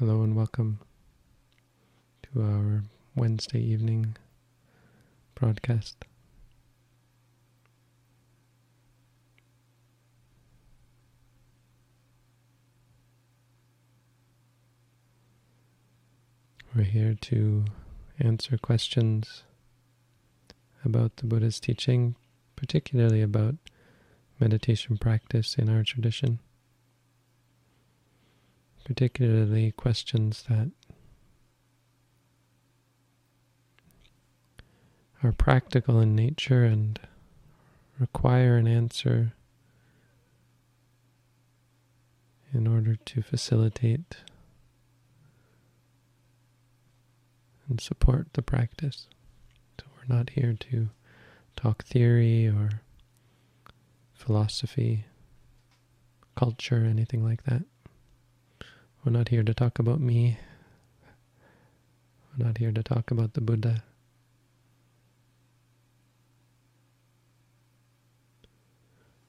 Hello and welcome to our Wednesday evening broadcast. We're here to answer questions about the Buddha's teaching, particularly about meditation practice in our tradition particularly questions that are practical in nature and require an answer in order to facilitate and support the practice. So we're not here to talk theory or philosophy, culture, anything like that. We're not here to talk about me. We're not here to talk about the Buddha.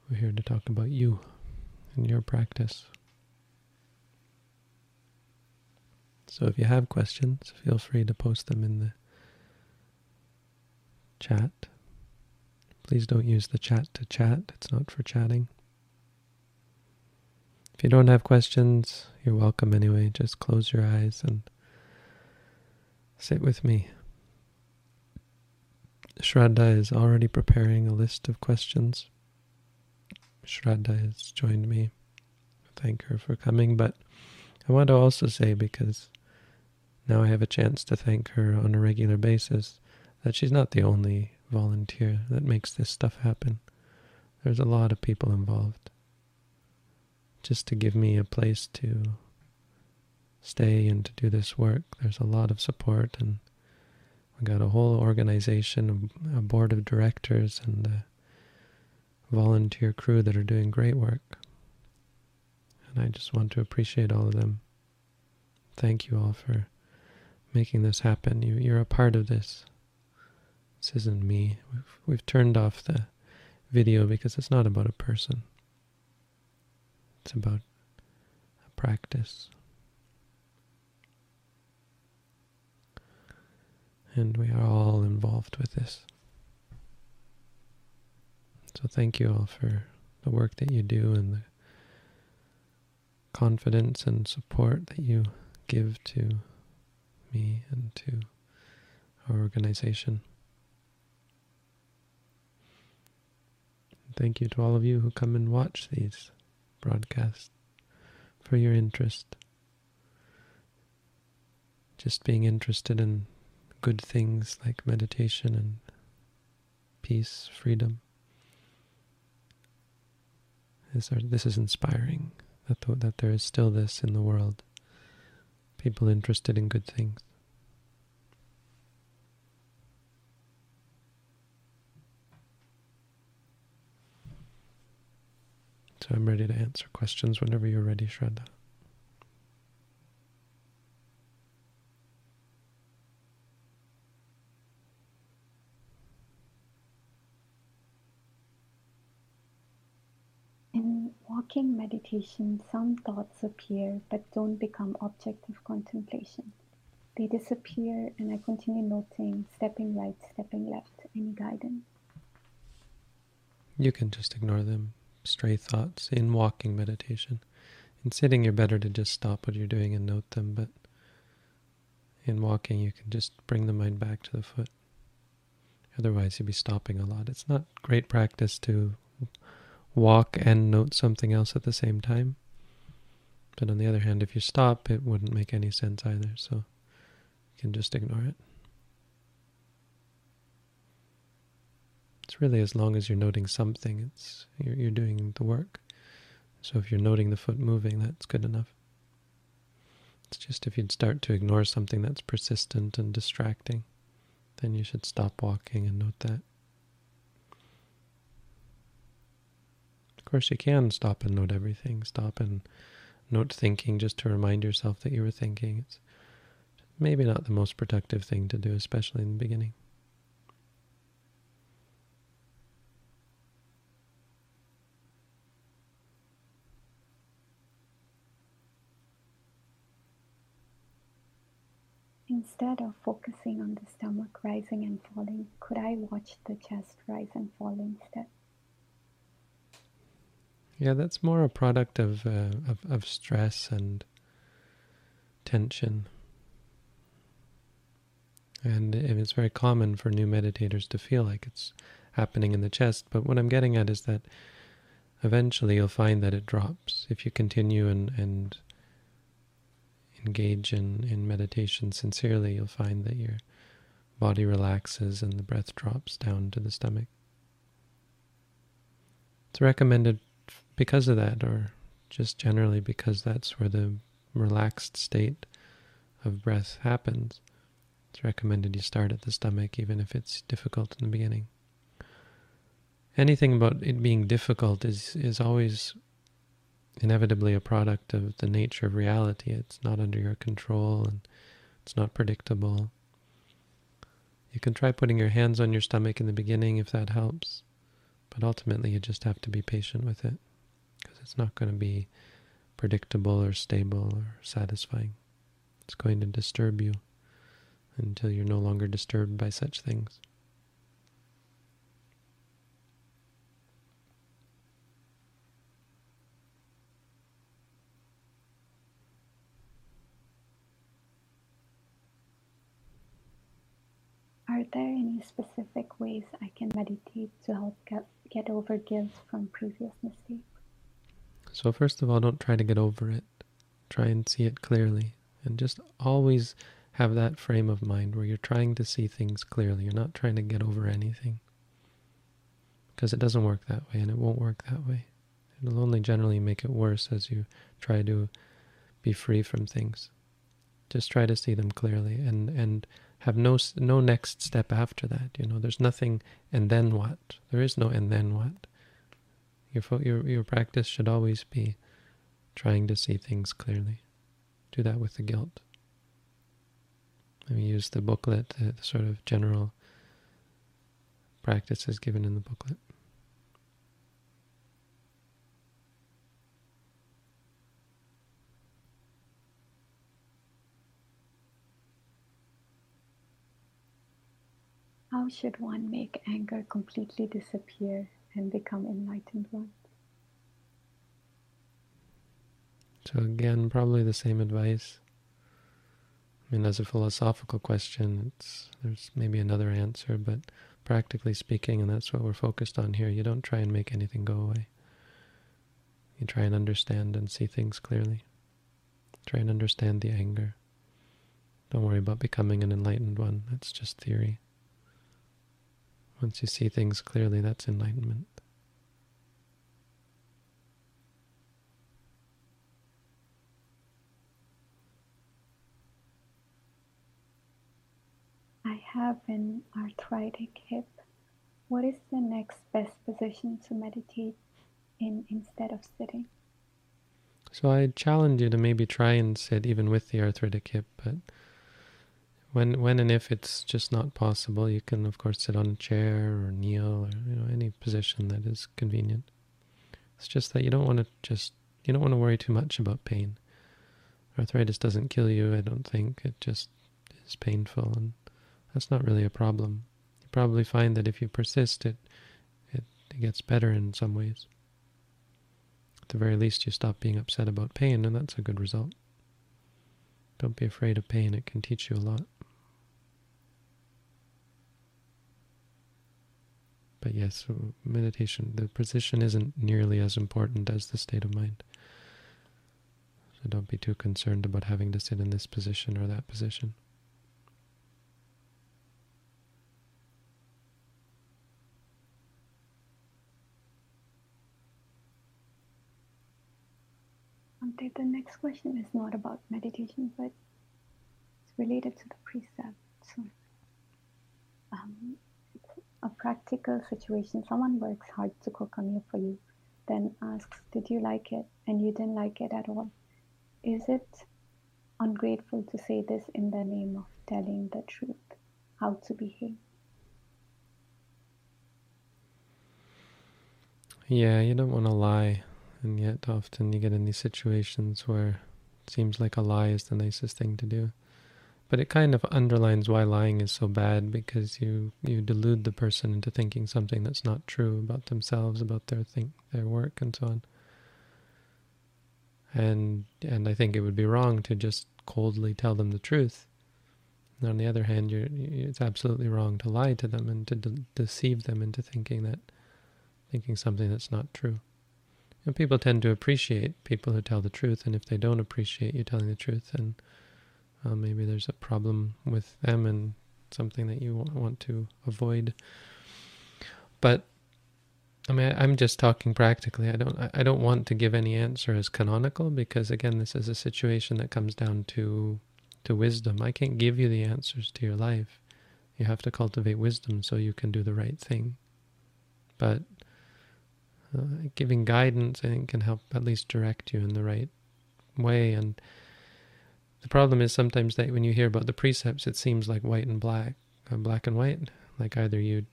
We're here to talk about you and your practice. So if you have questions, feel free to post them in the chat. Please don't use the chat to chat. It's not for chatting. You don't have questions, you're welcome anyway. Just close your eyes and sit with me. Shraddha is already preparing a list of questions. Shraddha has joined me. Thank her for coming, but I want to also say, because now I have a chance to thank her on a regular basis, that she's not the only volunteer that makes this stuff happen. There's a lot of people involved just to give me a place to stay and to do this work. There's a lot of support, and we got a whole organization, a board of directors, and a volunteer crew that are doing great work. And I just want to appreciate all of them. Thank you all for making this happen. You, you're a part of this. This isn't me. We've, we've turned off the video because it's not about a person. It's about a practice. And we are all involved with this. So thank you all for the work that you do and the confidence and support that you give to me and to our organization. Thank you to all of you who come and watch these broadcast, for your interest. Just being interested in good things like meditation and peace, freedom. This is inspiring that, that there is still this in the world. People interested in good things. So I'm ready to answer questions whenever you're ready, Shraddha. In walking meditation, some thoughts appear but don't become object of contemplation. They disappear and I continue noting stepping right, stepping left. Any guidance? You can just ignore them stray thoughts in walking meditation. In sitting, you're better to just stop what you're doing and note them, but in walking, you can just bring the mind back to the foot. Otherwise, you'll be stopping a lot. It's not great practice to walk and note something else at the same time. But on the other hand, if you stop, it wouldn't make any sense either, so you can just ignore it. It's really as long as you're noting something, it's you're, you're doing the work. So if you're noting the foot moving, that's good enough. It's just if you'd start to ignore something that's persistent and distracting, then you should stop walking and note that. Of course, you can stop and note everything. Stop and note thinking just to remind yourself that you were thinking. It's maybe not the most productive thing to do, especially in the beginning. Instead of focusing on the stomach rising and falling, could I watch the chest rise and fall instead? Yeah, that's more a product of, uh, of, of stress and tension. And it's very common for new meditators to feel like it's happening in the chest. But what I'm getting at is that eventually you'll find that it drops if you continue and, and engage in, in meditation sincerely, you'll find that your body relaxes and the breath drops down to the stomach. It's recommended because of that, or just generally because that's where the relaxed state of breath happens. It's recommended you start at the stomach, even if it's difficult in the beginning. Anything about it being difficult is, is always inevitably a product of the nature of reality. It's not under your control and it's not predictable. You can try putting your hands on your stomach in the beginning if that helps, but ultimately you just have to be patient with it because it's not going to be predictable or stable or satisfying. It's going to disturb you until you're no longer disturbed by such things. Are there any specific ways I can meditate to help get, get over guilt from previous mistakes? So, first of all, don't try to get over it. Try and see it clearly. And just always have that frame of mind where you're trying to see things clearly. You're not trying to get over anything. Because it doesn't work that way, and it won't work that way. It'll only generally make it worse as you try to be free from things. Just try to see them clearly and, and have no no next step after that. You know, there's nothing and then what. There is no and then what. Your your your practice should always be trying to see things clearly. Do that with the guilt. And we use the booklet, the sort of general practices given in the booklet. How should one make anger completely disappear and become enlightened one? So again, probably the same advice. I mean, as a philosophical question, it's there's maybe another answer, but practically speaking, and that's what we're focused on here, you don't try and make anything go away. You try and understand and see things clearly. Try and understand the anger. Don't worry about becoming an enlightened one. That's just theory. Once you see things clearly, that's enlightenment. I have an arthritic hip. What is the next best position to meditate in instead of sitting? So I challenge you to maybe try and sit even with the arthritic hip, but when when and if it's just not possible, you can of course sit on a chair or kneel or you know any position that is convenient. It's just that you don't want to just you don't want to worry too much about pain. Arthritis doesn't kill you, I don't think. It just is painful and that's not really a problem. You probably find that if you persist it it, it gets better in some ways. At the very least you stop being upset about pain and that's a good result. Don't be afraid of pain, it can teach you a lot. But yes, meditation, the position isn't nearly as important as the state of mind. So don't be too concerned about having to sit in this position or that position. The next question is not about meditation, but it's related to the precept. So, um, a practical situation. Someone works hard to cook a meal for you, then asks, Did you like it? And you didn't like it at all. Is it ungrateful to say this in the name of telling the truth? How to behave? Yeah, you don't want to lie. And yet, often you get in these situations where it seems like a lie is the nicest thing to do. But it kind of underlines why lying is so bad because you, you delude the person into thinking something that's not true about themselves, about their think their work and so on. And and I think it would be wrong to just coldly tell them the truth. And on the other hand, it's absolutely wrong to lie to them and to de deceive them into thinking that thinking something that's not true. And people tend to appreciate people who tell the truth, and if they don't appreciate you telling the truth, then uh, maybe there's a problem with them and something that you want to avoid. But I mean, I'm just talking practically. I don't. I don't want to give any answer as canonical because, again, this is a situation that comes down to to wisdom. I can't give you the answers to your life. You have to cultivate wisdom so you can do the right thing. But uh, giving guidance, I think, can help at least direct you in the right way. And the problem is sometimes that when you hear about the precepts, it seems like white and black, uh, black and white. Like either you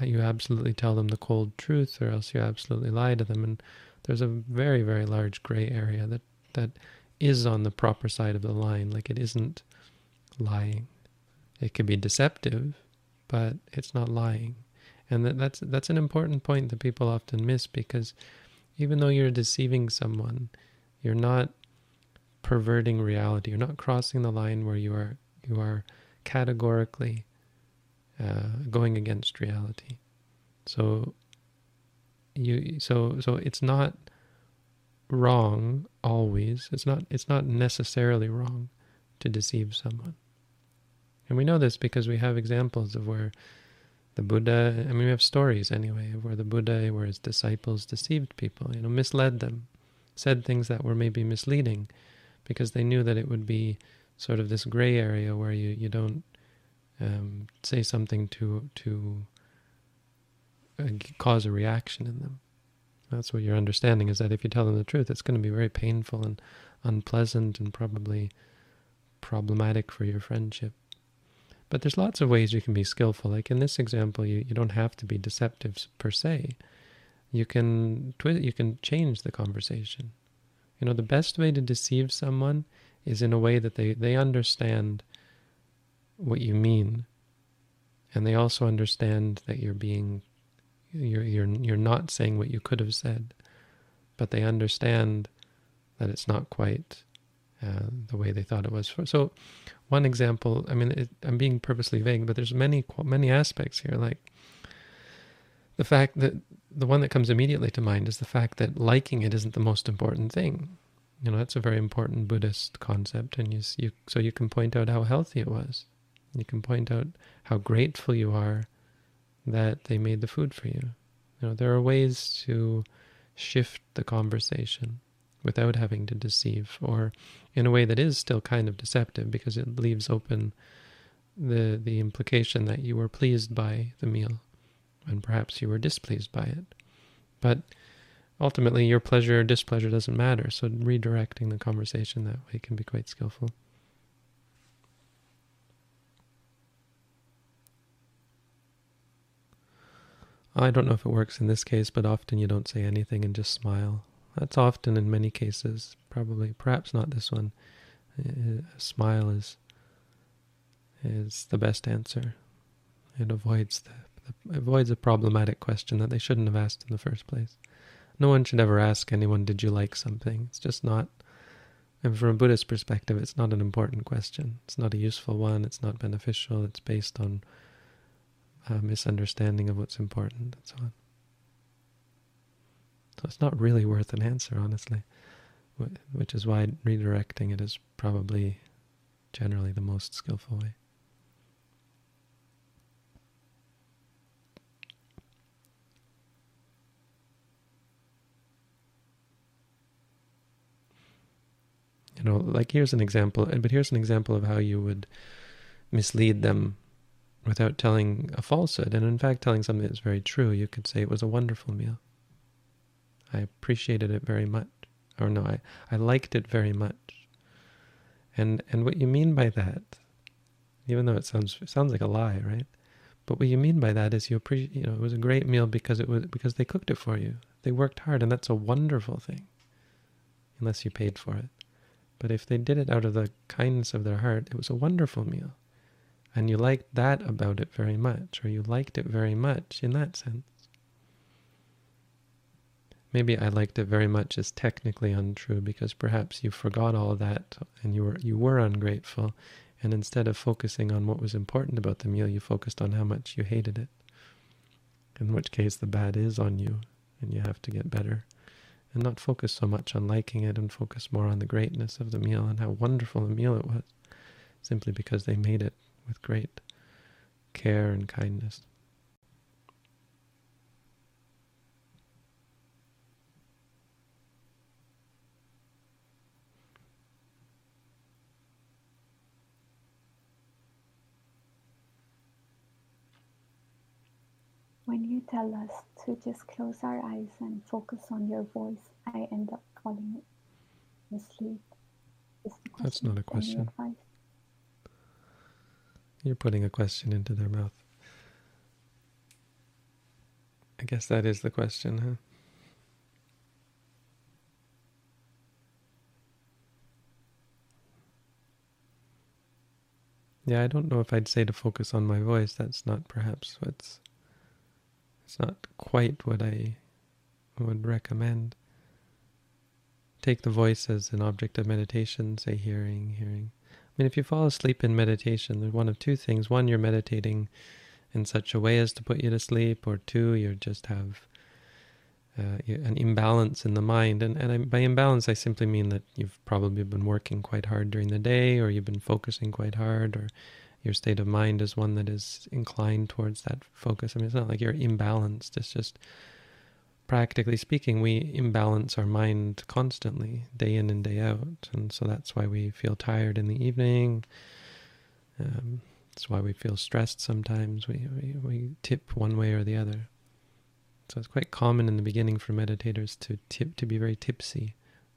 you absolutely tell them the cold truth, or else you absolutely lie to them. And there's a very very large gray area that that is on the proper side of the line. Like it isn't lying. It could be deceptive, but it's not lying. And that, that's that's an important point that people often miss because even though you're deceiving someone, you're not perverting reality. You're not crossing the line where you are you are categorically uh, going against reality. So you so so it's not wrong always. It's not it's not necessarily wrong to deceive someone. And we know this because we have examples of where the Buddha, I mean we have stories anyway, of where the Buddha, where his disciples deceived people, you know, misled them, said things that were maybe misleading because they knew that it would be sort of this gray area where you, you don't um, say something to to uh, cause a reaction in them. That's what your understanding is that if you tell them the truth, it's going to be very painful and unpleasant and probably problematic for your friendship. But there's lots of ways you can be skillful. Like in this example, you, you don't have to be deceptive per se. You can you can change the conversation. You know, the best way to deceive someone is in a way that they, they understand what you mean. And they also understand that you're being, you're, you're, you're not saying what you could have said, but they understand that it's not quite uh, the way they thought it was. So, one example, I mean, it, I'm being purposely vague, but there's many, many aspects here. Like the fact that the one that comes immediately to mind is the fact that liking it isn't the most important thing. You know, that's a very important Buddhist concept, and you, you so you can point out how healthy it was. You can point out how grateful you are that they made the food for you. You know, there are ways to shift the conversation without having to deceive, or in a way that is still kind of deceptive because it leaves open the the implication that you were pleased by the meal and perhaps you were displeased by it. But ultimately, your pleasure or displeasure doesn't matter, so redirecting the conversation that way can be quite skillful. I don't know if it works in this case, but often you don't say anything and just smile. That's often in many cases, probably, perhaps not this one. A smile is is the best answer. It avoids the avoids a problematic question that they shouldn't have asked in the first place. No one should ever ask anyone, did you like something? It's just not, and from a Buddhist perspective, it's not an important question. It's not a useful one. It's not beneficial. It's based on a misunderstanding of what's important and so on. So it's not really worth an answer, honestly, which is why redirecting it is probably generally the most skillful way. You know, like here's an example, but here's an example of how you would mislead them without telling a falsehood, and in fact telling something that's very true. You could say it was a wonderful meal. I appreciated it very much. Or no, I, I liked it very much. And and what you mean by that, even though it sounds it sounds like a lie, right? But what you mean by that is you appreciate, you know, it was a great meal because it was because they cooked it for you. They worked hard, and that's a wonderful thing. Unless you paid for it. But if they did it out of the kindness of their heart, it was a wonderful meal. And you liked that about it very much, or you liked it very much in that sense. Maybe I liked it very much is technically untrue because perhaps you forgot all that and you were you were ungrateful and instead of focusing on what was important about the meal, you focused on how much you hated it. In which case the bad is on you and you have to get better. And not focus so much on liking it and focus more on the greatness of the meal and how wonderful the meal it was, simply because they made it with great care and kindness. When you tell us to just close our eyes and focus on your voice, I end up calling falling asleep. That's not a question. You're putting a question into their mouth. I guess that is the question, huh? Yeah, I don't know if I'd say to focus on my voice. That's not perhaps what's it's not quite what I would recommend. Take the voice as an object of meditation, say hearing, hearing. I mean, if you fall asleep in meditation, there's one of two things. One, you're meditating in such a way as to put you to sleep, or two, you just have uh, an imbalance in the mind. And, and I, by imbalance, I simply mean that you've probably been working quite hard during the day, or you've been focusing quite hard, or your state of mind is one that is inclined towards that focus. I mean, it's not like you're imbalanced. It's just, practically speaking, we imbalance our mind constantly, day in and day out. And so that's why we feel tired in the evening. Um, that's why we feel stressed sometimes. We, we, we tip one way or the other. So it's quite common in the beginning for meditators to tip, to be very tipsy,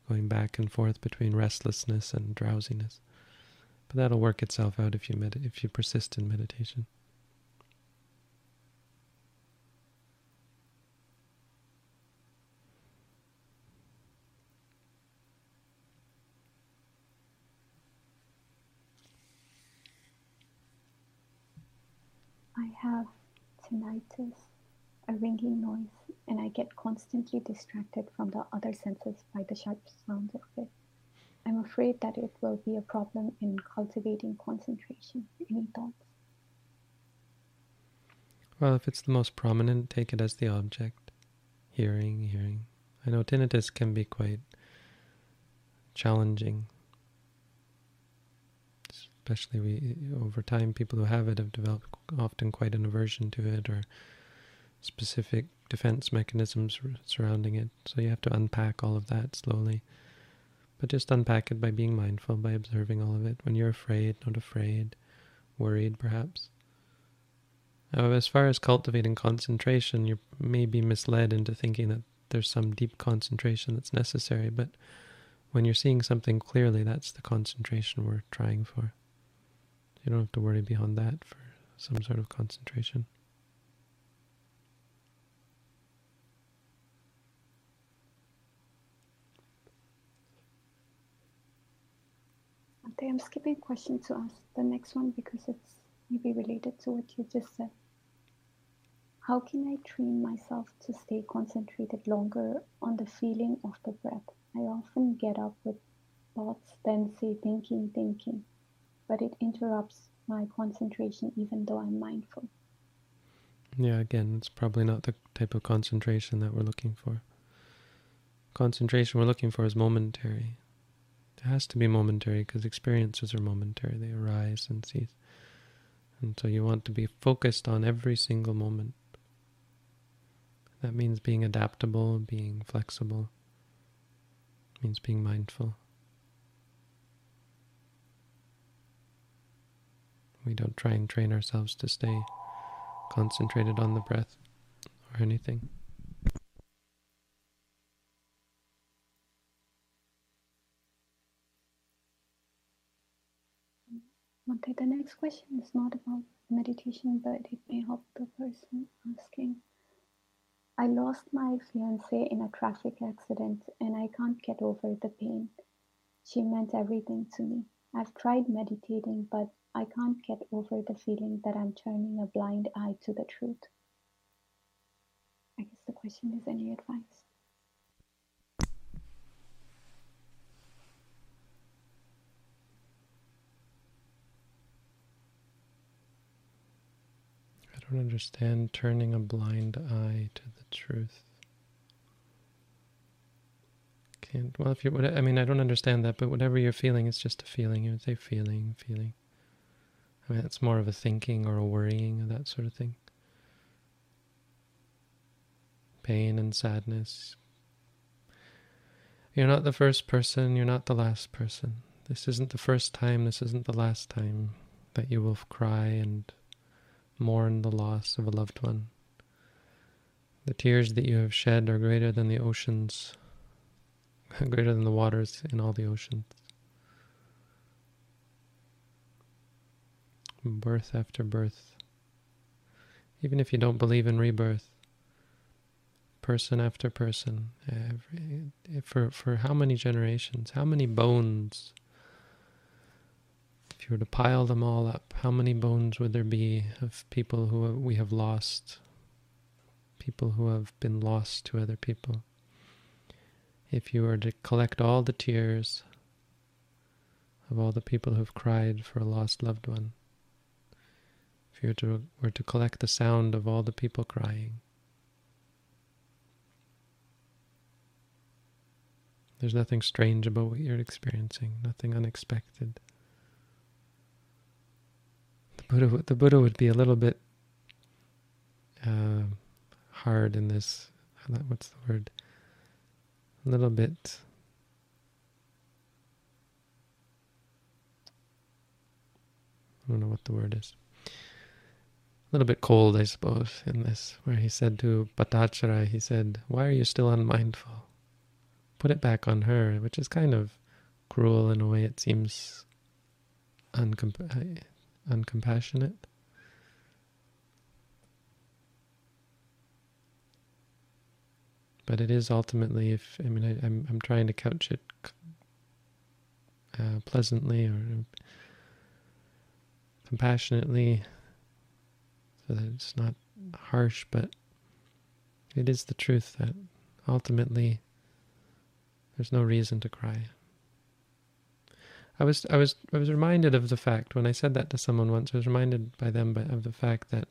going back and forth between restlessness and drowsiness. But that'll work itself out if you med- if you persist in meditation. I have tinnitus, a ringing noise, and I get constantly distracted from the other senses by the sharp sounds of it. I'm afraid that it will be a problem in cultivating concentration. Any thoughts? Well, if it's the most prominent, take it as the object. Hearing, hearing. I know tinnitus can be quite challenging. Especially we, over time, people who have it have developed often quite an aversion to it or specific defense mechanisms surrounding it. So you have to unpack all of that slowly. But just unpack it by being mindful, by observing all of it. When you're afraid, not afraid, worried perhaps. Now, as far as cultivating concentration, you may be misled into thinking that there's some deep concentration that's necessary, but when you're seeing something clearly, that's the concentration we're trying for. You don't have to worry beyond that for some sort of concentration. Okay, I'm skipping a question to ask the next one because it's maybe related to what you just said. How can I train myself to stay concentrated longer on the feeling of the breath? I often get up with thoughts, then say thinking, thinking, but it interrupts my concentration even though I'm mindful. Yeah, again, it's probably not the type of concentration that we're looking for. Concentration we're looking for is momentary. It has to be momentary because experiences are momentary. They arise and cease. And so you want to be focused on every single moment. That means being adaptable, being flexible. It means being mindful. We don't try and train ourselves to stay concentrated on the breath or anything. Okay, the next question is not about meditation, but it may help the person asking. I lost my fiance in a traffic accident and I can't get over the pain. She meant everything to me. I've tried meditating, but I can't get over the feeling that I'm turning a blind eye to the truth. I guess the question is any advice? Don't understand turning a blind eye to the truth. Can't, well, if you, I mean, I don't understand that, but whatever you're feeling, it's just a feeling. You would say feeling, feeling. I mean, it's more of a thinking or a worrying or that sort of thing. Pain and sadness. You're not the first person, you're not the last person. This isn't the first time, this isn't the last time that you will cry and mourn the loss of a loved one. The tears that you have shed are greater than the oceans, greater than the waters in all the oceans. Birth after birth. Even if you don't believe in rebirth, person after person, every, for, for how many generations, how many bones if you were to pile them all up, how many bones would there be of people who we have lost? People who have been lost to other people. If you were to collect all the tears of all the people who've cried for a lost loved one, if you were to, were to collect the sound of all the people crying, there's nothing strange about what you're experiencing, nothing unexpected. Buddha, the Buddha would be a little bit uh, hard in this. What's the word? A little bit. I don't know what the word is. A little bit cold, I suppose, in this, where he said to Patachara, he said, Why are you still unmindful? Put it back on her, which is kind of cruel in a way. It seems uncomp- uncompassionate. But it is ultimately, if I mean, I, am I'm, I'm trying to couch it uh, pleasantly or compassionately, so that it's not harsh, but it is the truth that ultimately there's no reason to cry. I was I was I was reminded of the fact when I said that to someone once. I was reminded by them by, of the fact that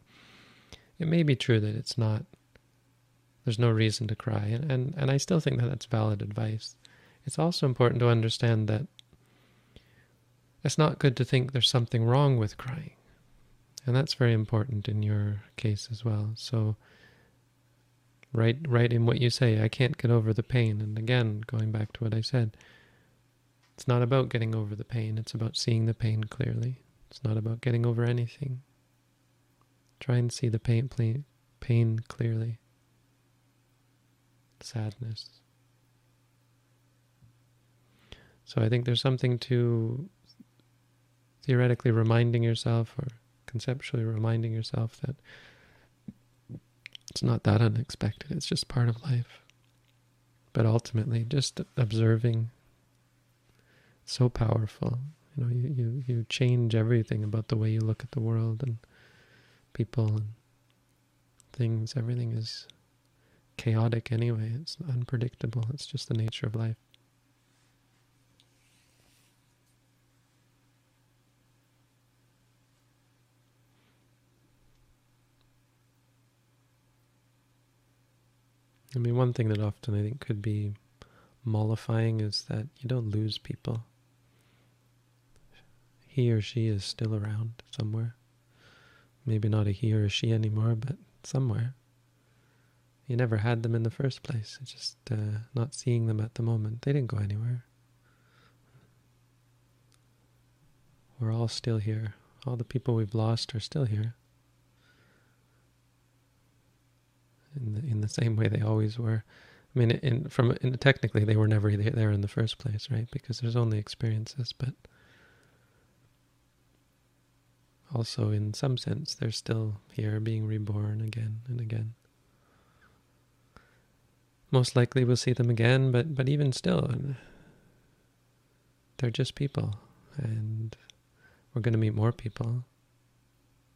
it may be true that it's not. There's no reason to cry, and, and and I still think that that's valid advice. It's also important to understand that it's not good to think there's something wrong with crying, and that's very important in your case as well. So. Right, right in what you say, I can't get over the pain. And again, going back to what I said, it's not about getting over the pain, it's about seeing the pain clearly. It's not about getting over anything. Try and see the pain, pain clearly. Sadness. So I think there's something to theoretically reminding yourself or conceptually reminding yourself that it's not that unexpected. It's just part of life. But ultimately, just observing so powerful. You know, you, you, you change everything about the way you look at the world and people and things. Everything is chaotic anyway. It's unpredictable. It's just the nature of life. I mean, one thing that often I think could be mollifying is that you don't lose people he or she is still around somewhere. Maybe not a he or a she anymore, but somewhere. You never had them in the first place. It's just uh, not seeing them at the moment. They didn't go anywhere. We're all still here. All the people we've lost are still here. In the, in the same way they always were. I mean, in, from in, technically they were never there in the first place, right? Because there's only experiences, but also in some sense they're still here being reborn again and again. Most likely we'll see them again, but but even still, they're just people, and we're going to meet more people.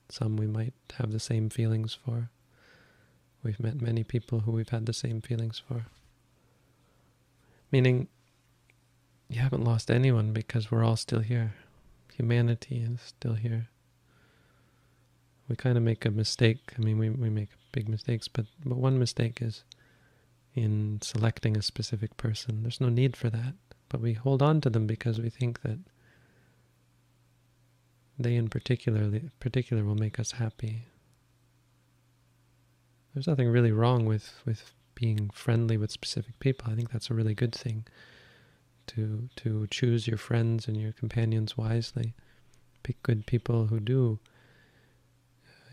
Some we might have the same feelings for. We've met many people who we've had the same feelings for. Meaning, you haven't lost anyone because we're all still here. Humanity is still here. We kind of make a mistake. I mean, we, we make big mistakes, but, but one mistake is in selecting a specific person. There's no need for that, but we hold on to them because we think that they in particular, particular will make us happy. There's nothing really wrong with, with being friendly with specific people. I think that's a really good thing to to choose your friends and your companions wisely. Pick good people who do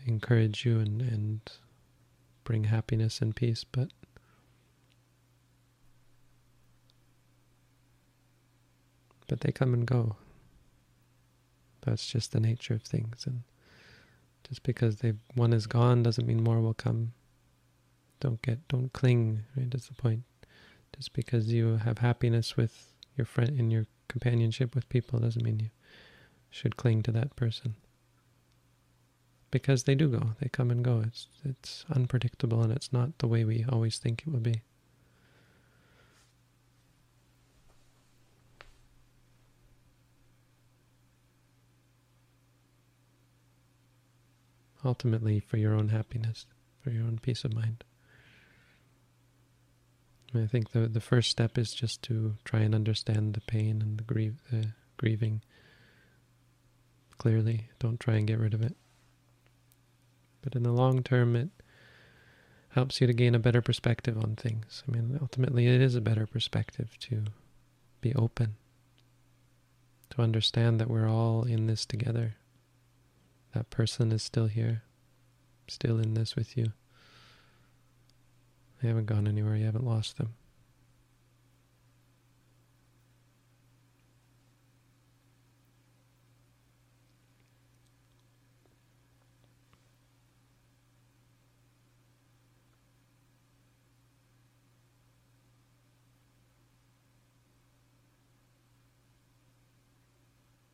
encourage you and, and bring happiness and peace, but but they come and go. That's just the nature of things, and just because they one is gone doesn't mean more will come. Don't get don't cling. Right, that's the point. Just because you have happiness with your friend in your companionship with people doesn't mean you should cling to that person. Because they do go, they come and go. It's it's unpredictable and it's not the way we always think it will be. Ultimately for your own happiness, for your own peace of mind. I think the the first step is just to try and understand the pain and the grief, the grieving clearly. Don't try and get rid of it. But in the long term, it helps you to gain a better perspective on things. I mean, ultimately, it is a better perspective to be open, to understand that we're all in this together. That person is still here, still in this with you. They haven't gone anywhere. You haven't lost them.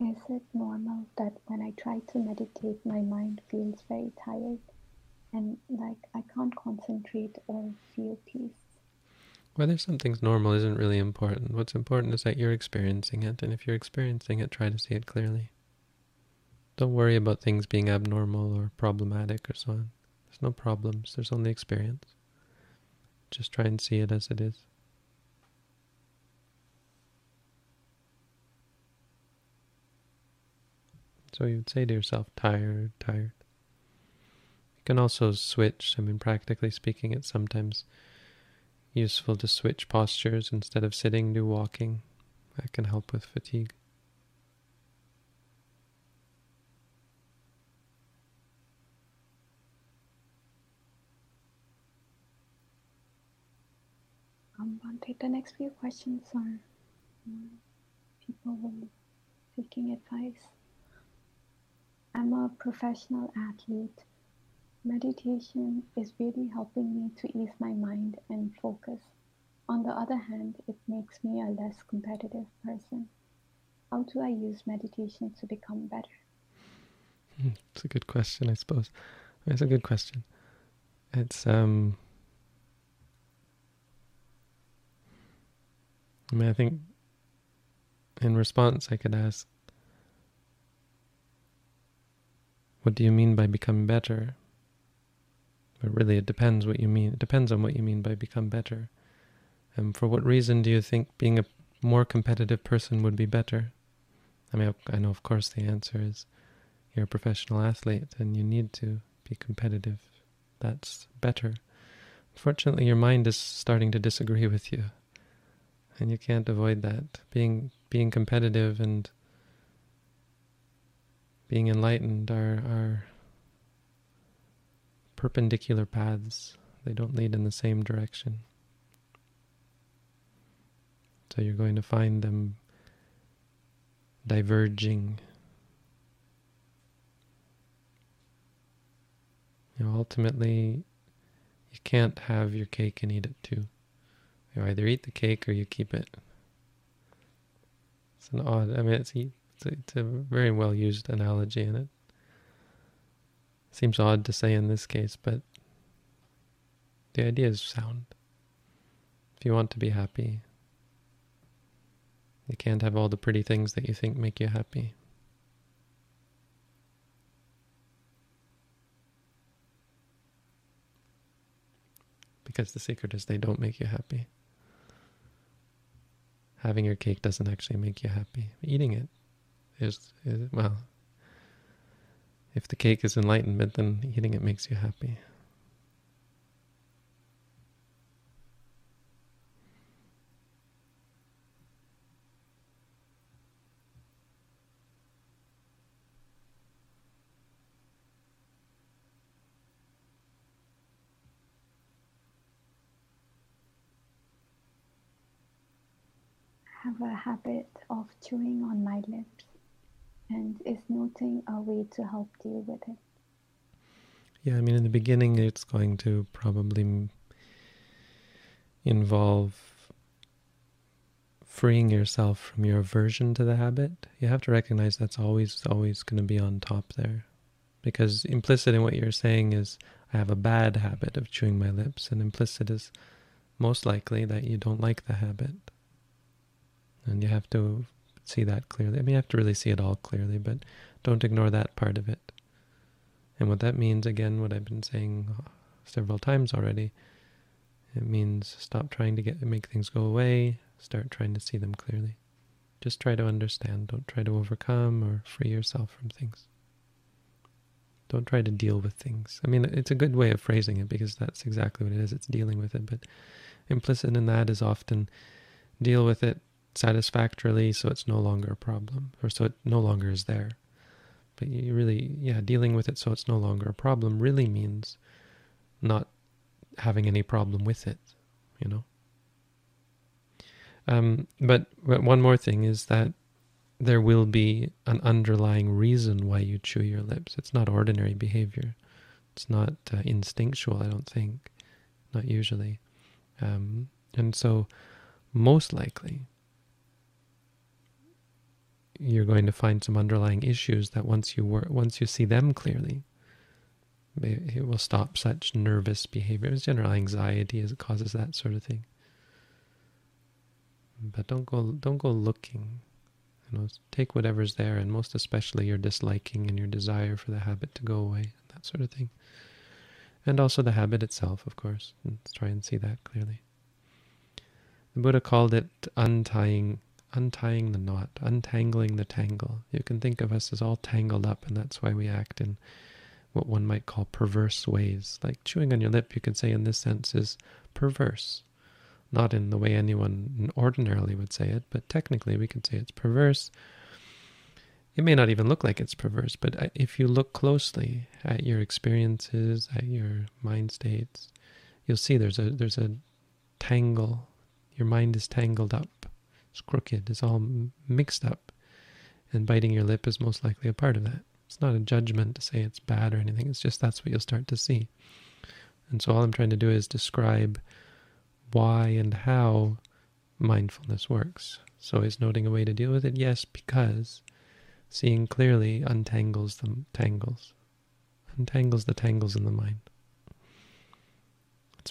Is it normal that when I try to meditate, my mind feels very tired? and like I can't concentrate or feel peace. Whether something's normal isn't really important. What's important is that you're experiencing it, and if you're experiencing it, try to see it clearly. Don't worry about things being abnormal or problematic or so on. There's no problems, there's only experience. Just try and see it as it is. So you'd say to yourself, tired, tired. You can also switch. I mean, practically speaking, it's sometimes useful to switch postures instead of sitting, do walking. That can help with fatigue. Um, take the next few questions are um, people seeking advice. I'm a professional athlete Meditation is really helping me to ease my mind and focus. On the other hand, it makes me a less competitive person. How do I use meditation to become better? Hmm, it's a good question, I suppose. It's a good question. It's um I mean I think in response I could ask what do you mean by become better? But really, it depends what you mean. It depends on what you mean by become better. And for what reason do you think being a more competitive person would be better? I mean, I know, of course, the answer is you're a professional athlete and you need to be competitive. That's better. Unfortunately, your mind is starting to disagree with you, and you can't avoid that. Being being competitive and being enlightened are are perpendicular paths. They don't lead in the same direction. So you're going to find them diverging. You know, ultimately, you can't have your cake and eat it too. You either eat the cake or you keep it. It's an odd. I mean, it's it's a very well used analogy, and it seems odd to say in this case, but the idea is sound. If you want to be happy, you can't have all the pretty things that you think make you happy. Because the secret is they don't make you happy. Having your cake doesn't actually make you happy. Eating it is, is well, if the cake is enlightenment, then eating it makes you happy. have a habit of chewing on my lips and is noting a way to help deal with it. Yeah, I mean, in the beginning, it's going to probably involve freeing yourself from your aversion to the habit. You have to recognize that's always, always going to be on top there. Because implicit in what you're saying is, I have a bad habit of chewing my lips, and implicit is most likely that you don't like the habit. And you have to see that clearly. I mean, you have to really see it all clearly, but don't ignore that part of it. And what that means, again, what I've been saying several times already, it means stop trying to get make things go away, start trying to see them clearly. Just try to understand. Don't try to overcome or free yourself from things. Don't try to deal with things. I mean, it's a good way of phrasing it because that's exactly what it is. It's dealing with it. But implicit in that is often deal with it satisfactorily so it's no longer a problem or so it no longer is there. But you really, yeah, dealing with it so it's no longer a problem really means not having any problem with it, you know. Um, but, but one more thing is that there will be an underlying reason why you chew your lips. It's not ordinary behavior. It's not uh, instinctual, I don't think. Not usually. Um, and so, most likely, you're going to find some underlying issues that once you work, once you see them clearly, it will stop such nervous behavior. It's general anxiety as it causes that sort of thing. But don't go don't go looking. You know, take whatever's there, and most especially your disliking and your desire for the habit to go away, that sort of thing. And also the habit itself, of course. Let's try and see that clearly. The Buddha called it untying untying the knot, untangling the tangle. You can think of us as all tangled up, and that's why we act in what one might call perverse ways. Like chewing on your lip, you could say in this sense is perverse. Not in the way anyone ordinarily would say it, but technically we could say it's perverse. It may not even look like it's perverse, but uh, if you look closely at your experiences, at your mind states, you'll see there's a there's a tangle. Your mind is tangled up it's crooked, it's all mixed up. And biting your lip is most likely a part of that. It's not a judgment to say it's bad or anything, it's just that's what you'll start to see. And so all I'm trying to do is describe why and how mindfulness works. So is noting a way to deal with it? Yes, because seeing clearly untangles the tangles, untangles the tangles in the mind.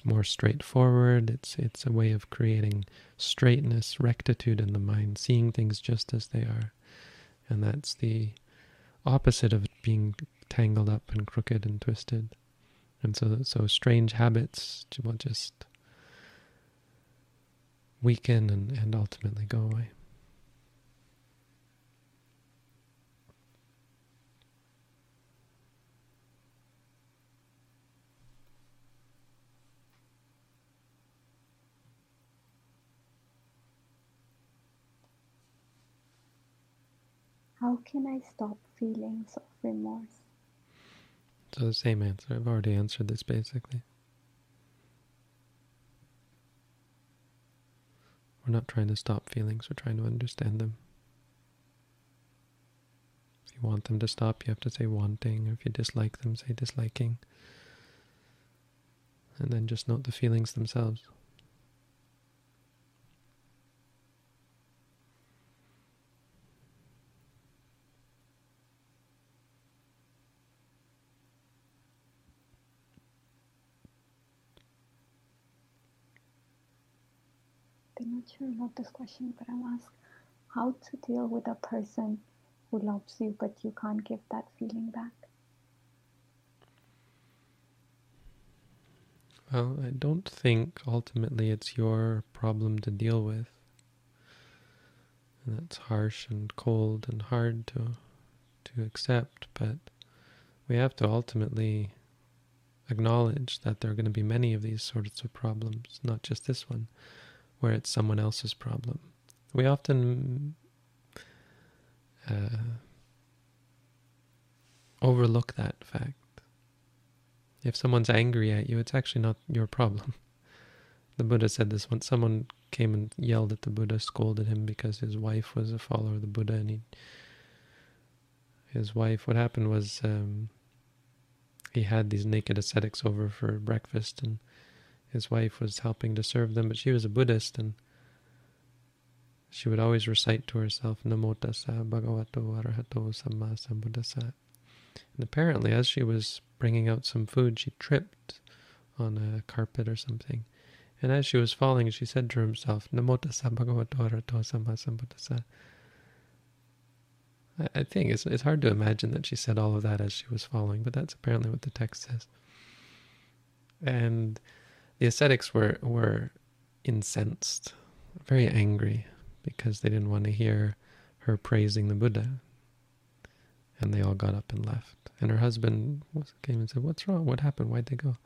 It's more straightforward. It's it's a way of creating straightness, rectitude in the mind, seeing things just as they are. And that's the opposite of being tangled up and crooked and twisted. And so so strange habits will just weaken and, and ultimately go away. How can I stop feelings of remorse? So the same answer. I've already answered this basically. We're not trying to stop feelings, we're trying to understand them. If you want them to stop, you have to say wanting, or if you dislike them, say disliking. And then just note the feelings themselves. they're not sure about this question, but I'll ask how to deal with a person who loves you, but you can't give that feeling back. Well, I don't think ultimately it's your problem to deal with. And that's harsh and cold and hard to to accept, but we have to ultimately acknowledge that there are going to be many of these sorts of problems, not just this one, where it's someone else's problem. We often uh, overlook that fact. If someone's angry at you, it's actually not your problem. The Buddha said this once. Someone came and yelled at the Buddha, scolded him because his wife was a follower of the Buddha, and he, his wife, what happened was um, he had these naked ascetics over for breakfast, and his wife was helping to serve them, but she was a Buddhist, and she would always recite to herself, Namo tassa bhagavato arahato samma sambuddhassa. And apparently, as she was bringing out some food, she tripped on a carpet or something. And as she was falling, she said to herself, Namo tassa bhagavato arahato samma sambuddhassa. I think it's it's hard to imagine that she said all of that as she was falling, but that's apparently what the text says. And the ascetics were were incensed, very angry, because they didn't want to hear her praising the Buddha. And they all got up and left. And her husband came and said, What's wrong? What happened? Why'd they go?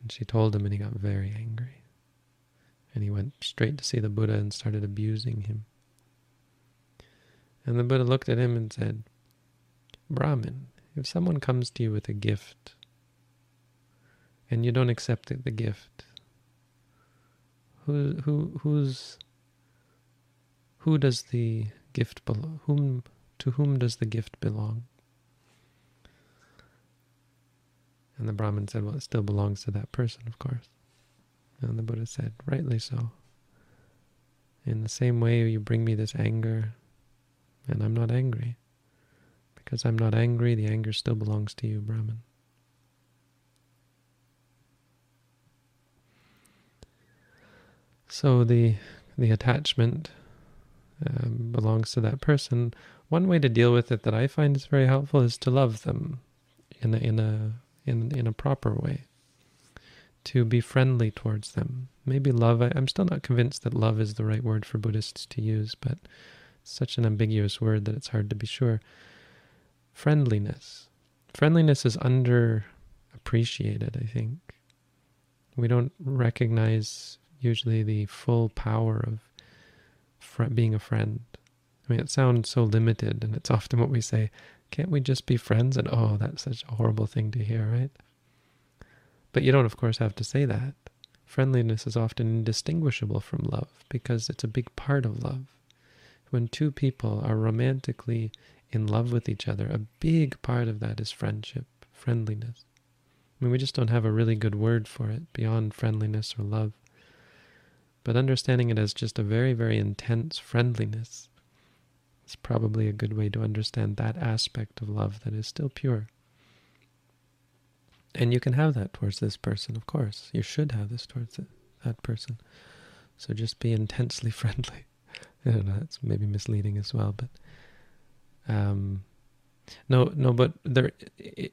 And she told him, and he got very angry. And he went straight to see the Buddha and started abusing him. And the Buddha looked at him and said, Brahmin, if someone comes to you with a gift and you don't accept the gift, who who who's who does the gift belong? Whom to whom does the gift belong? And the Brahmin said, Well, it still belongs to that person, of course. And the Buddha said, Rightly so. In the same way you bring me this anger, and I'm not angry. Because I'm not angry, the anger still belongs to you, Brahmin. So the the attachment um, belongs to that person. One way to deal with it that I find is very helpful is to love them in a in a in in a proper way. To be friendly towards them. Maybe love. I, I'm still not convinced that love is the right word for Buddhists to use, but such an ambiguous word that it's hard to be sure. Friendliness. Friendliness is underappreciated, I think. We don't recognize usually the full power of being a friend. I mean, it sounds so limited, and it's often what we say, can't we just be friends? And oh, that's such a horrible thing to hear, right? But you don't, of course, have to say that. Friendliness is often indistinguishable from love because it's a big part of love when two people are romantically in love with each other, a big part of that is friendship, friendliness. I mean, we just don't have a really good word for it beyond friendliness or love. But understanding it as just a very, very intense friendliness is probably a good way to understand that aspect of love that is still pure. And you can have that towards this person, of course. You should have this towards that person. So just be intensely friendly. I don't know. That's maybe misleading as well, but um, no, no. But there, it,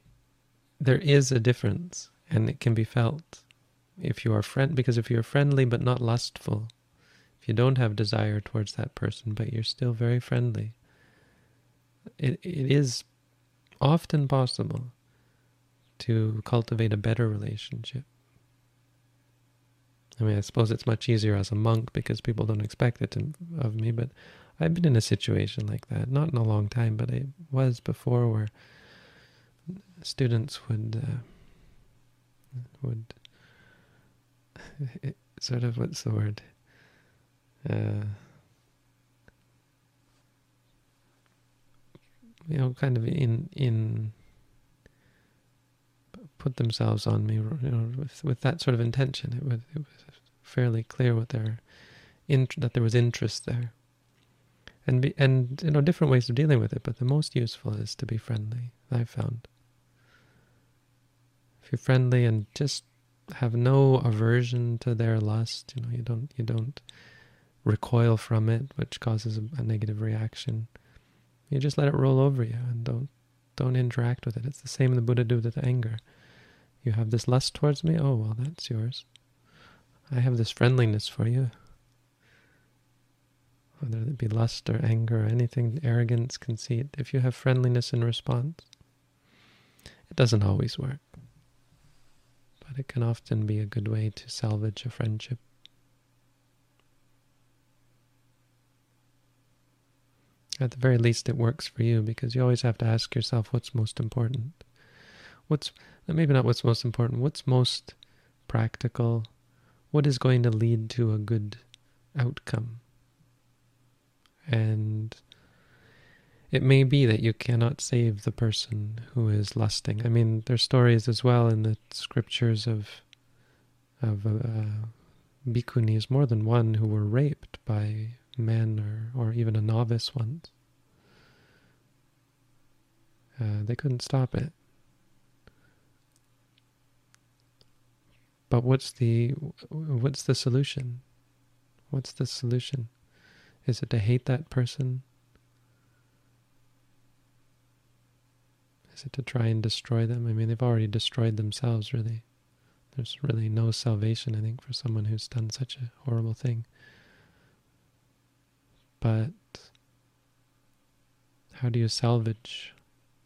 there is a difference, and it can be felt if you are friend. Because if you're friendly but not lustful, if you don't have desire towards that person, but you're still very friendly, it it is often possible to cultivate a better relationship. I mean, I suppose it's much easier as a monk because people don't expect it of me, but I've been in a situation like that. Not in a long time, but I was before where students would uh, would sort of what's the word? Uh, you know, kind of in in put themselves on me, you know, with, with that sort of intention. It was, it was fairly clear what their that there was interest there, and be, and you know different ways of dealing with it. But the most useful is to be friendly. I've found. If you're friendly and just have no aversion to their lust. You know, you don't you don't recoil from it, which causes a, a negative reaction. You just let it roll over you and don't don't interact with it. It's the same the Buddha did with anger. You have this lust towards me? Oh, well, that's yours. I have this friendliness for you. Whether it be lust or anger or anything, arrogance, conceit, if you have friendliness in response, it doesn't always work. But it can often be a good way to salvage a friendship. At the very least, it works for you because you always have to ask yourself what's most important. What's maybe not what's most important, what's most practical, what is going to lead to a good outcome. And it may be that you cannot save the person who is lusting. I mean, there's stories as well in the scriptures of of uh, more than one, who were raped by men or, or even a novice once. Uh, they couldn't stop it. But what's the what's the solution? What's the solution? Is it to hate that person? Is it to try and destroy them? I mean, they've already destroyed themselves, really. There's really no salvation, I think, for someone who's done such a horrible thing. But how do you salvage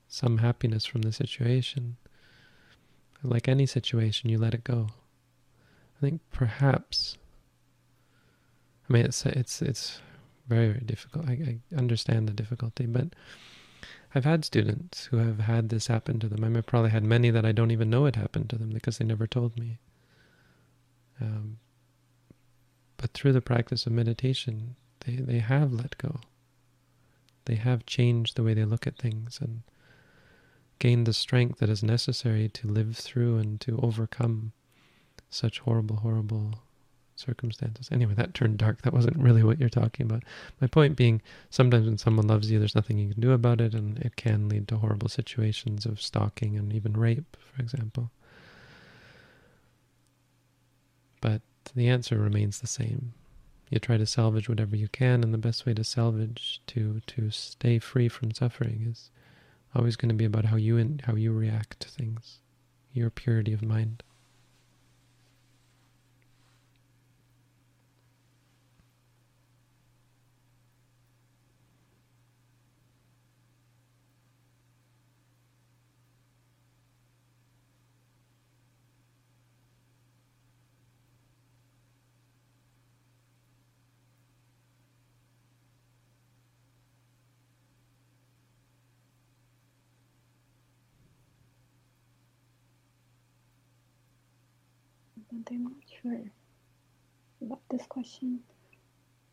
some happiness from the situation? Like any situation, you let it go. I think perhaps. I mean, it's it's it's very very difficult. I, I understand the difficulty, but I've had students who have had this happen to them. I have probably had many that I don't even know it happened to them because they never told me. Um, but through the practice of meditation, they, they have let go. They have changed the way they look at things and gained the strength that is necessary to live through and to overcome such horrible, horrible circumstances. Anyway, that turned dark. That wasn't really what you're talking about. My point being, sometimes when someone loves you, there's nothing you can do about it, and it can lead to horrible situations of stalking and even rape, for example. But the answer remains the same. You try to salvage whatever you can, and the best way to salvage, to to stay free from suffering, is always going to be about how you in, how you react to things, your purity of mind. But I'm not sure about this question.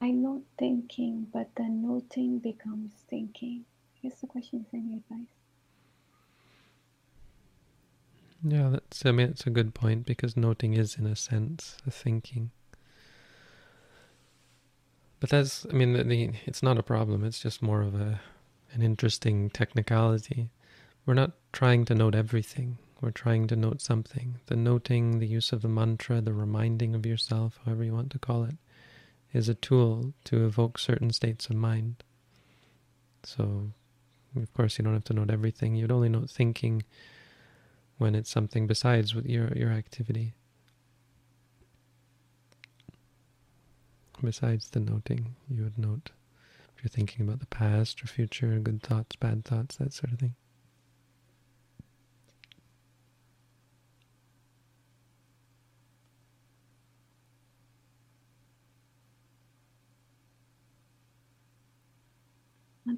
I note thinking, but the noting becomes thinking. I guess the question is any advice? Yeah, that's. I mean, it's a good point because noting is, in a sense, a thinking. But that's. I mean, the, the it's not a problem. It's just more of a an interesting technicality. We're not trying to note everything. We're trying to note something. The noting, the use of the mantra, the reminding of yourself, however you want to call it, is a tool to evoke certain states of mind. So, of course, you don't have to note everything. You'd only note thinking when it's something besides with your, your activity. Besides the noting, you would note if you're thinking about the past or future, good thoughts, bad thoughts, that sort of thing.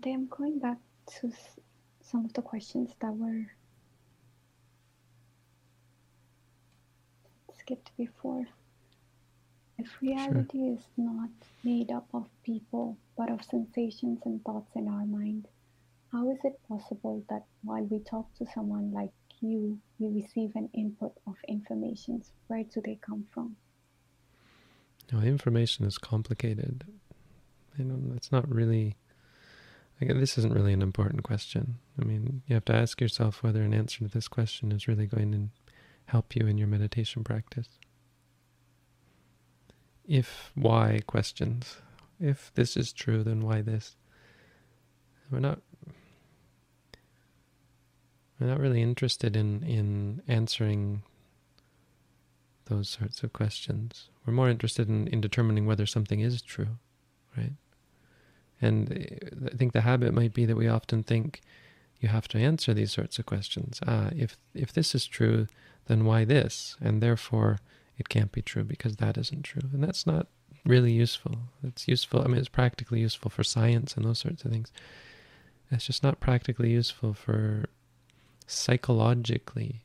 Bhante, I'm going back to some of the questions that were skipped before. If reality sure. is not made up of people, but of sensations and thoughts in our mind, how is it possible that while we talk to someone like you, we receive an input of information? Where do they come from? No, information is complicated. You know, it's not really this isn't really an important question. I mean, you have to ask yourself whether an answer to this question is really going to help you in your meditation practice. If why questions. If this is true, then why this? We're not we're not really interested in, in answering those sorts of questions. We're more interested in, in determining whether something is true, right? And I think the habit might be that we often think you have to answer these sorts of questions. Ah, if if this is true, then why this? And therefore, it can't be true because that isn't true. And that's not really useful. It's useful. I mean, it's practically useful for science and those sorts of things. It's just not practically useful for psychologically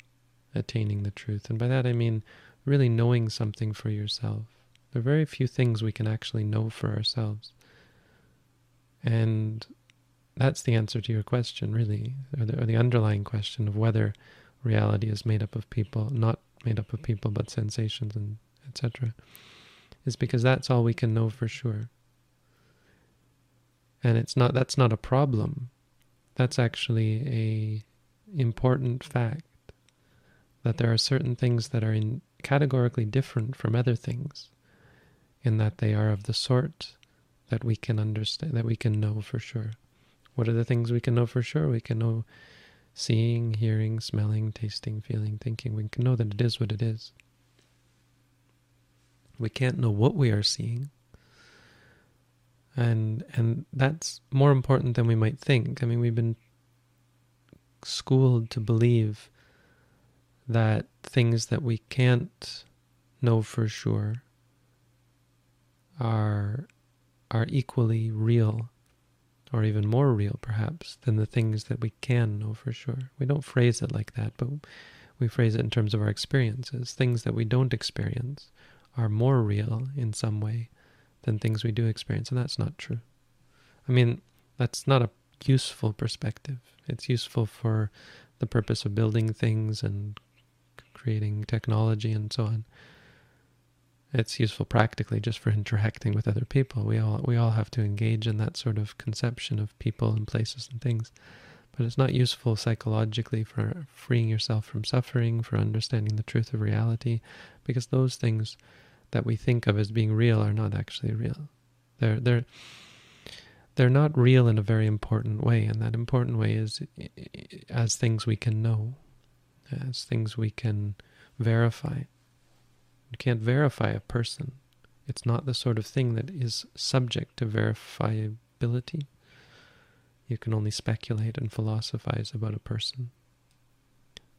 attaining the truth. And by that I mean really knowing something for yourself. There are very few things we can actually know for ourselves. And that's the answer to your question, really, or the, or the underlying question of whether reality is made up of people, not made up of people, but sensations and etc. Is because that's all we can know for sure. And it's not that's not a problem. That's actually a important fact that there are certain things that are in categorically different from other things in that they are of the sort that we can understand, that we can know for sure. What are the things we can know for sure? We can know seeing, hearing, smelling, tasting, feeling, thinking. We can know that it is what it is. We can't know what we are seeing. And and that's more important than we might think. I mean, we've been schooled to believe that things that we can't know for sure are are equally real or even more real perhaps than the things that we can know for sure. We don't phrase it like that, but we phrase it in terms of our experiences. Things that we don't experience are more real in some way than things we do experience, and that's not true. I mean, that's not a useful perspective. It's useful for the purpose of building things and creating technology and so on. It's useful practically just for interacting with other people. We all we all have to engage in that sort of conception of people and places and things. But it's not useful psychologically for freeing yourself from suffering, for understanding the truth of reality, because those things that we think of as being real are not actually real. They're they're they're not real in a very important way, and that important way is as things we can know, as things we can verify. You can't verify a person. It's not the sort of thing that is subject to verifiability. You can only speculate and philosophize about a person.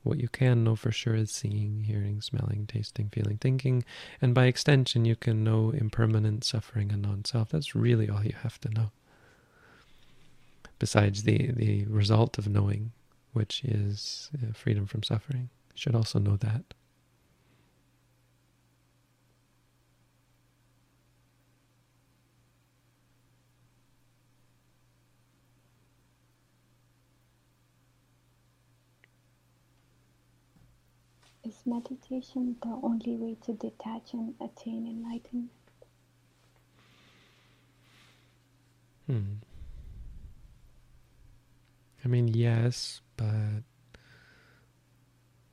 What you can know for sure is seeing, hearing, smelling, tasting, feeling, thinking, and by extension, you can know impermanent suffering and non self. That's really all you have to know besides the, the result of knowing, which is uh, freedom from suffering. You should also know that. Is meditation the only way to detach and attain enlightenment? Hmm. I mean, yes, but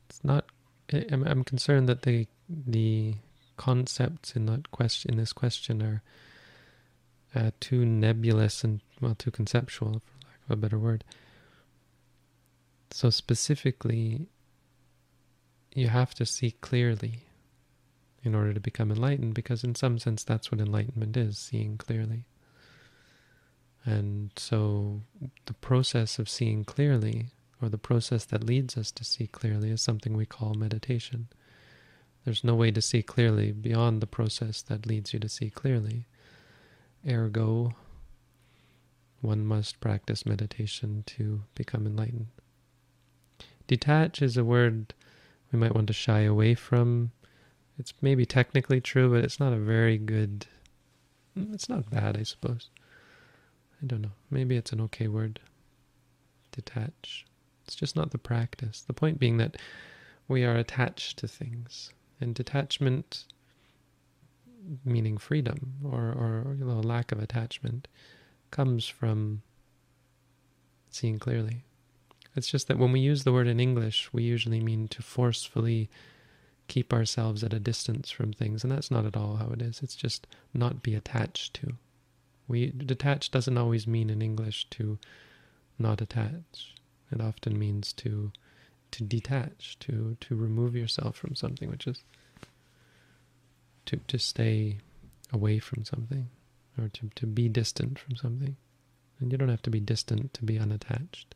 it's not. I'm, I'm concerned that the the concepts in that question, in this question, are uh, too nebulous and well, too conceptual, for lack of a better word. So specifically, you have to see clearly in order to become enlightened, because in some sense, that's what enlightenment is: seeing clearly. And so the process of seeing clearly, or the process that leads us to see clearly, is something we call meditation. There's no way to see clearly beyond the process that leads you to see clearly. Ergo, one must practice meditation to become enlightened. Detach is a word we might want to shy away from. It's maybe technically true, but it's not a very good. Mm, it's not bad, I suppose. I don't know. Maybe it's an okay word. Detach. It's just not the practice. The point being that we are attached to things. And detachment, meaning freedom or, or you know, lack of attachment, comes from seeing clearly. It's just that when we use the word in English, we usually mean to forcefully keep ourselves at a distance from things, and that's not at all how it is. It's just not be attached to. We detached doesn't always mean in English to not attach. It often means to to detach, to to remove yourself from something, which is to to stay away from something, or to to be distant from something. And you don't have to be distant to be unattached.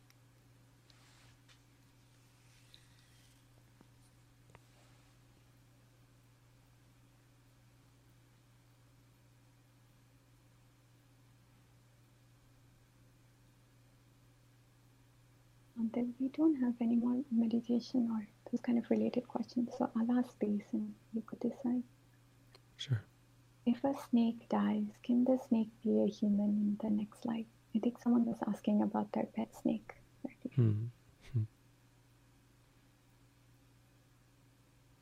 then we don't have any more meditation or those kind of related questions. So I'll ask these and you could decide. Sure. If a snake dies, can the snake be a human in the next life? I think someone was asking about their pet snake. Hmm. Hmm.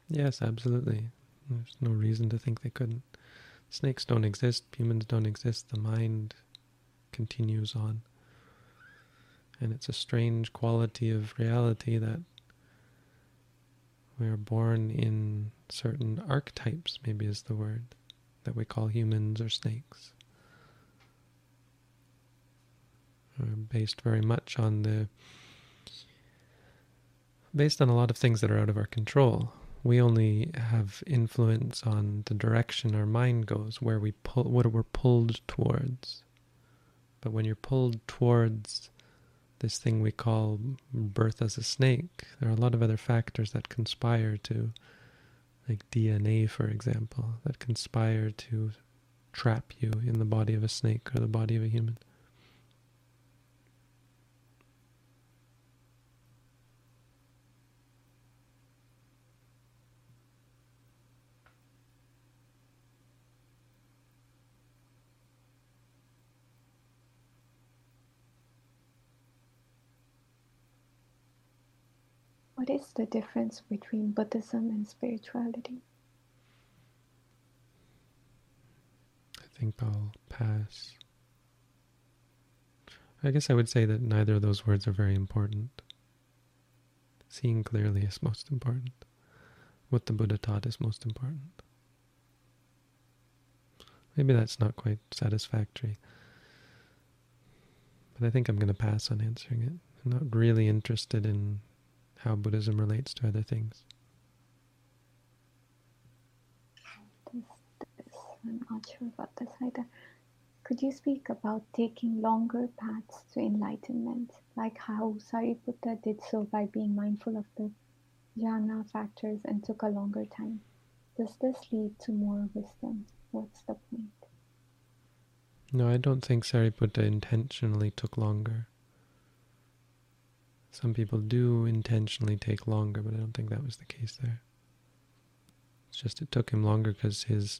Yes, absolutely. There's no reason to think they couldn't. Snakes don't exist, humans don't exist, the mind continues on. And it's a strange quality of reality that we are born in certain archetypes, maybe is the word, that we call humans or snakes. Are based very much on the based on a lot of things that are out of our control. We only have influence on the direction our mind goes, where we pull, what we're pulled towards. But when you're pulled towards this thing we call birth as a snake. There are a lot of other factors that conspire to, like DNA, for example, that conspire to trap you in the body of a snake or the body of a human. Is the difference between Buddhism and spirituality? I think I'll pass. I guess I would say that neither of those words are very important. Seeing clearly is most important. What the Buddha taught is most important. Maybe that's not quite satisfactory. But I think I'm going to pass on answering it. I'm not really interested in how Buddhism relates to other things. This, this, I'm not sure about this either. Could you speak about taking longer paths to enlightenment, like how Sariputta did so by being mindful of the jhana factors and took a longer time? Does this lead to more wisdom? What's the point? No, I don't think Sariputta intentionally took longer. Some people do intentionally take longer, but I don't think that was the case there. It's just it took him longer because his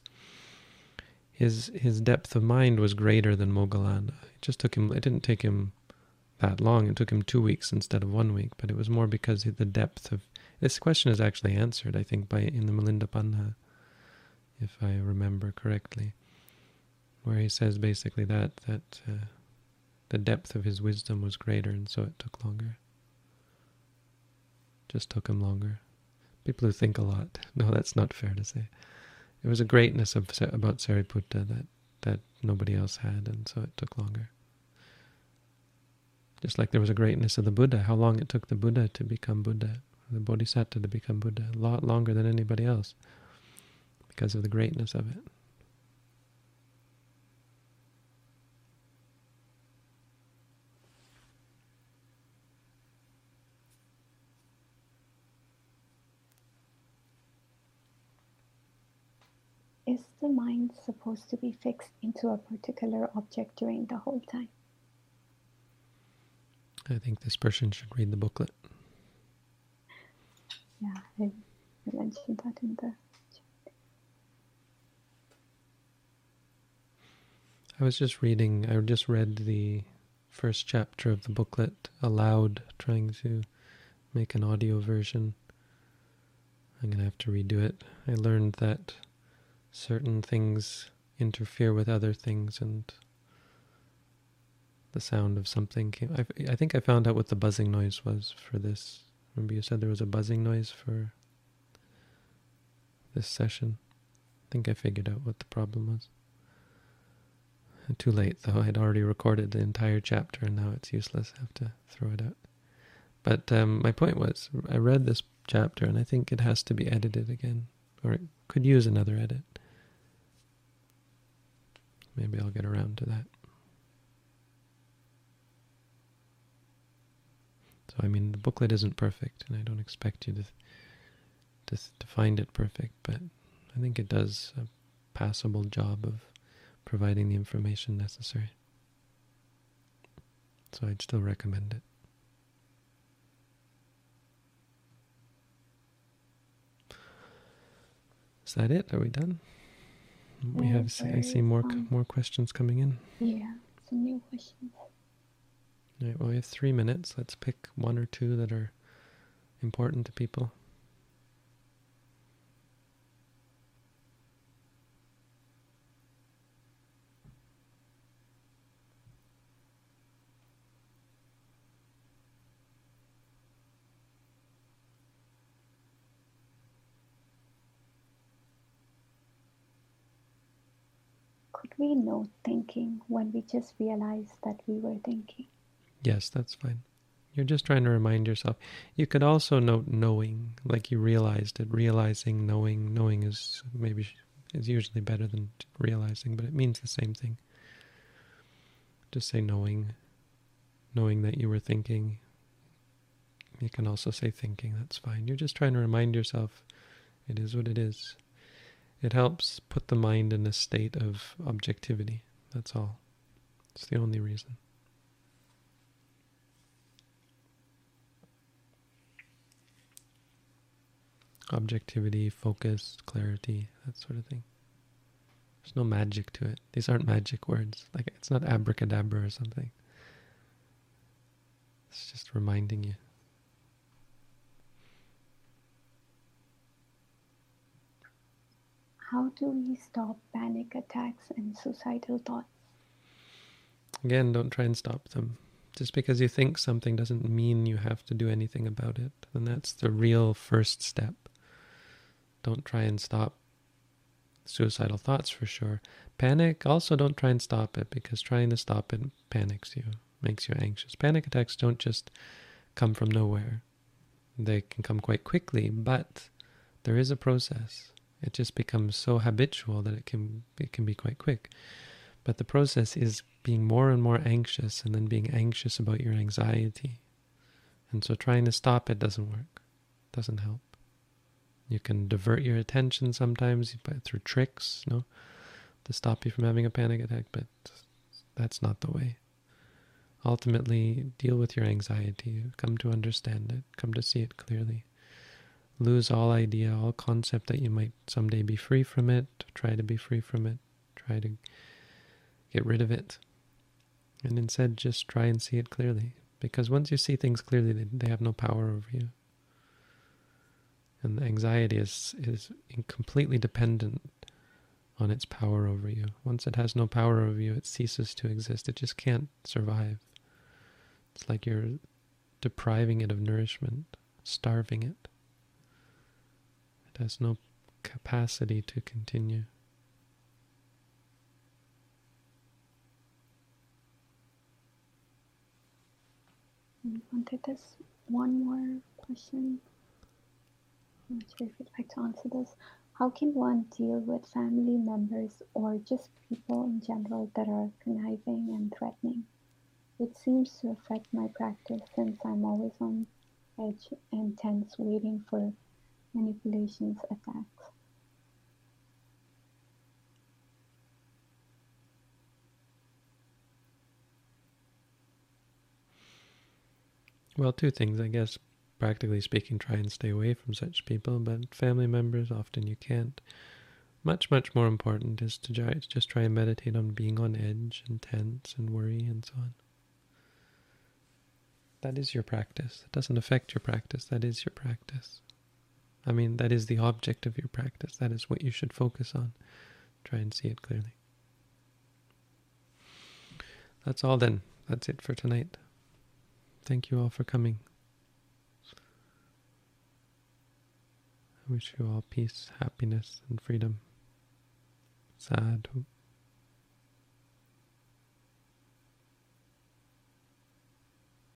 his his depth of mind was greater than Moggallana. It just took him. It didn't take him that long. It took him two weeks instead of one week, but it was more because the depth of this question is actually answered, I think, by in the Milinda Panha, if I remember correctly, where he says basically that that uh, the depth of his wisdom was greater, and so it took longer. Just took him longer. People who think a lot. No, that's not fair to say. It was a greatness of, about Sariputta that, that nobody else had, and so it took longer. Just like there was a greatness of the Buddha, how long it took the Buddha to become Buddha, the Bodhisattva to become Buddha, a lot longer than anybody else because of the greatness of it. Is the mind supposed to be fixed into a particular object during the whole time? I think this person should read the booklet. Yeah, I mentioned that in the chat. I was just reading, I just read the first chapter of the booklet aloud, trying to make an audio version. I'm going to have to redo it. I learned that certain things interfere with other things and the sound of something came. I, I think I found out what the buzzing noise was for this. Remember you said there was a buzzing noise for this session. I think I figured out what the problem was. Too late, though. I'd already recorded the entire chapter, and now it's useless. I have to throw it out. But um, my point was, I read this chapter, and I think it has to be edited again, or it could use another edit. Maybe I'll get around to that. So I mean, the booklet isn't perfect, and I don't expect you to to, to find it perfect, but I think it does a passable job of providing the information necessary. So I'd still recommend it. Is that it? Are we done? We have. I see more more questions coming in. Yeah, some new questions. All right, well, we have three minutes. Let's pick one or two that are important to people. We note thinking when we just realized that we were thinking? Yes, that's fine. You're just trying to remind yourself. You could also note knowing, like you realized it. Realizing, knowing, knowing is maybe is usually better than realizing, but it means the same thing. Just say knowing, knowing that you were thinking. You can also say thinking. That's fine. You're just trying to remind yourself. It is what it is. It helps put the mind in a state of objectivity. That's all. It's the only reason. objectivity, focus, clarity, that sort of thing. There's no magic to it. These aren't magic words. Like it's not abracadabra or something. It's just reminding you. How do we stop panic attacks and suicidal thoughts? Again, don't try and stop them. Just because you think something doesn't mean you have to do anything about it. And that's the real first step. Don't try and stop suicidal thoughts for sure. Panic, also don't try and stop it because trying to stop it panics you, makes you anxious. Panic attacks don't just come from nowhere. They can come quite quickly, but there is a process. It just becomes so habitual that it can it can be quite quick. But the process is being more and more anxious and then being anxious about your anxiety. And so trying to stop it doesn't work. Doesn't help. You can divert your attention sometimes through tricks, no, to stop you from having a panic attack, but that's not the way. Ultimately, deal with your anxiety. Come to understand it. Come to see it clearly. Lose all idea, all concept that you might someday be free from it. Try to be free from it. Try to get rid of it. And instead, just try and see it clearly. Because once you see things clearly, they, they have no power over you. And the anxiety is, is completely dependent on its power over you. Once it has no power over you, it ceases to exist. It just can't survive. It's like you're depriving it of nourishment, starving it. Has no capacity to continue. We wanted this one more question. I'm not sure if you'd like to answer this. How can one deal with family members or just people in general that are conniving and threatening? It seems to affect my practice since I'm always on edge and tense, waiting for manipulations attacks. Well, two things, I guess. Practically speaking, try and stay away from such people, but family members, often you can't. Much, much more important is to just try and meditate on being on edge and tense and worry and so on. That is your practice. It doesn't affect your practice. That is your practice. I mean, that is the object of your practice. That is what you should focus on. Try and see it clearly. That's all then. That's it for tonight. Thank you all for coming. I wish you all peace, happiness, and freedom. Sadhu.